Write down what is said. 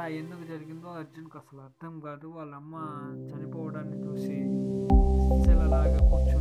అలా ఎందుకు జరిగిందో అర్జున్కి అసలు అర్థం కాదు. వాళ్ళ అమ్మ చనిపోవడాన్ని చూసి శిశలలాగా కూర్చొని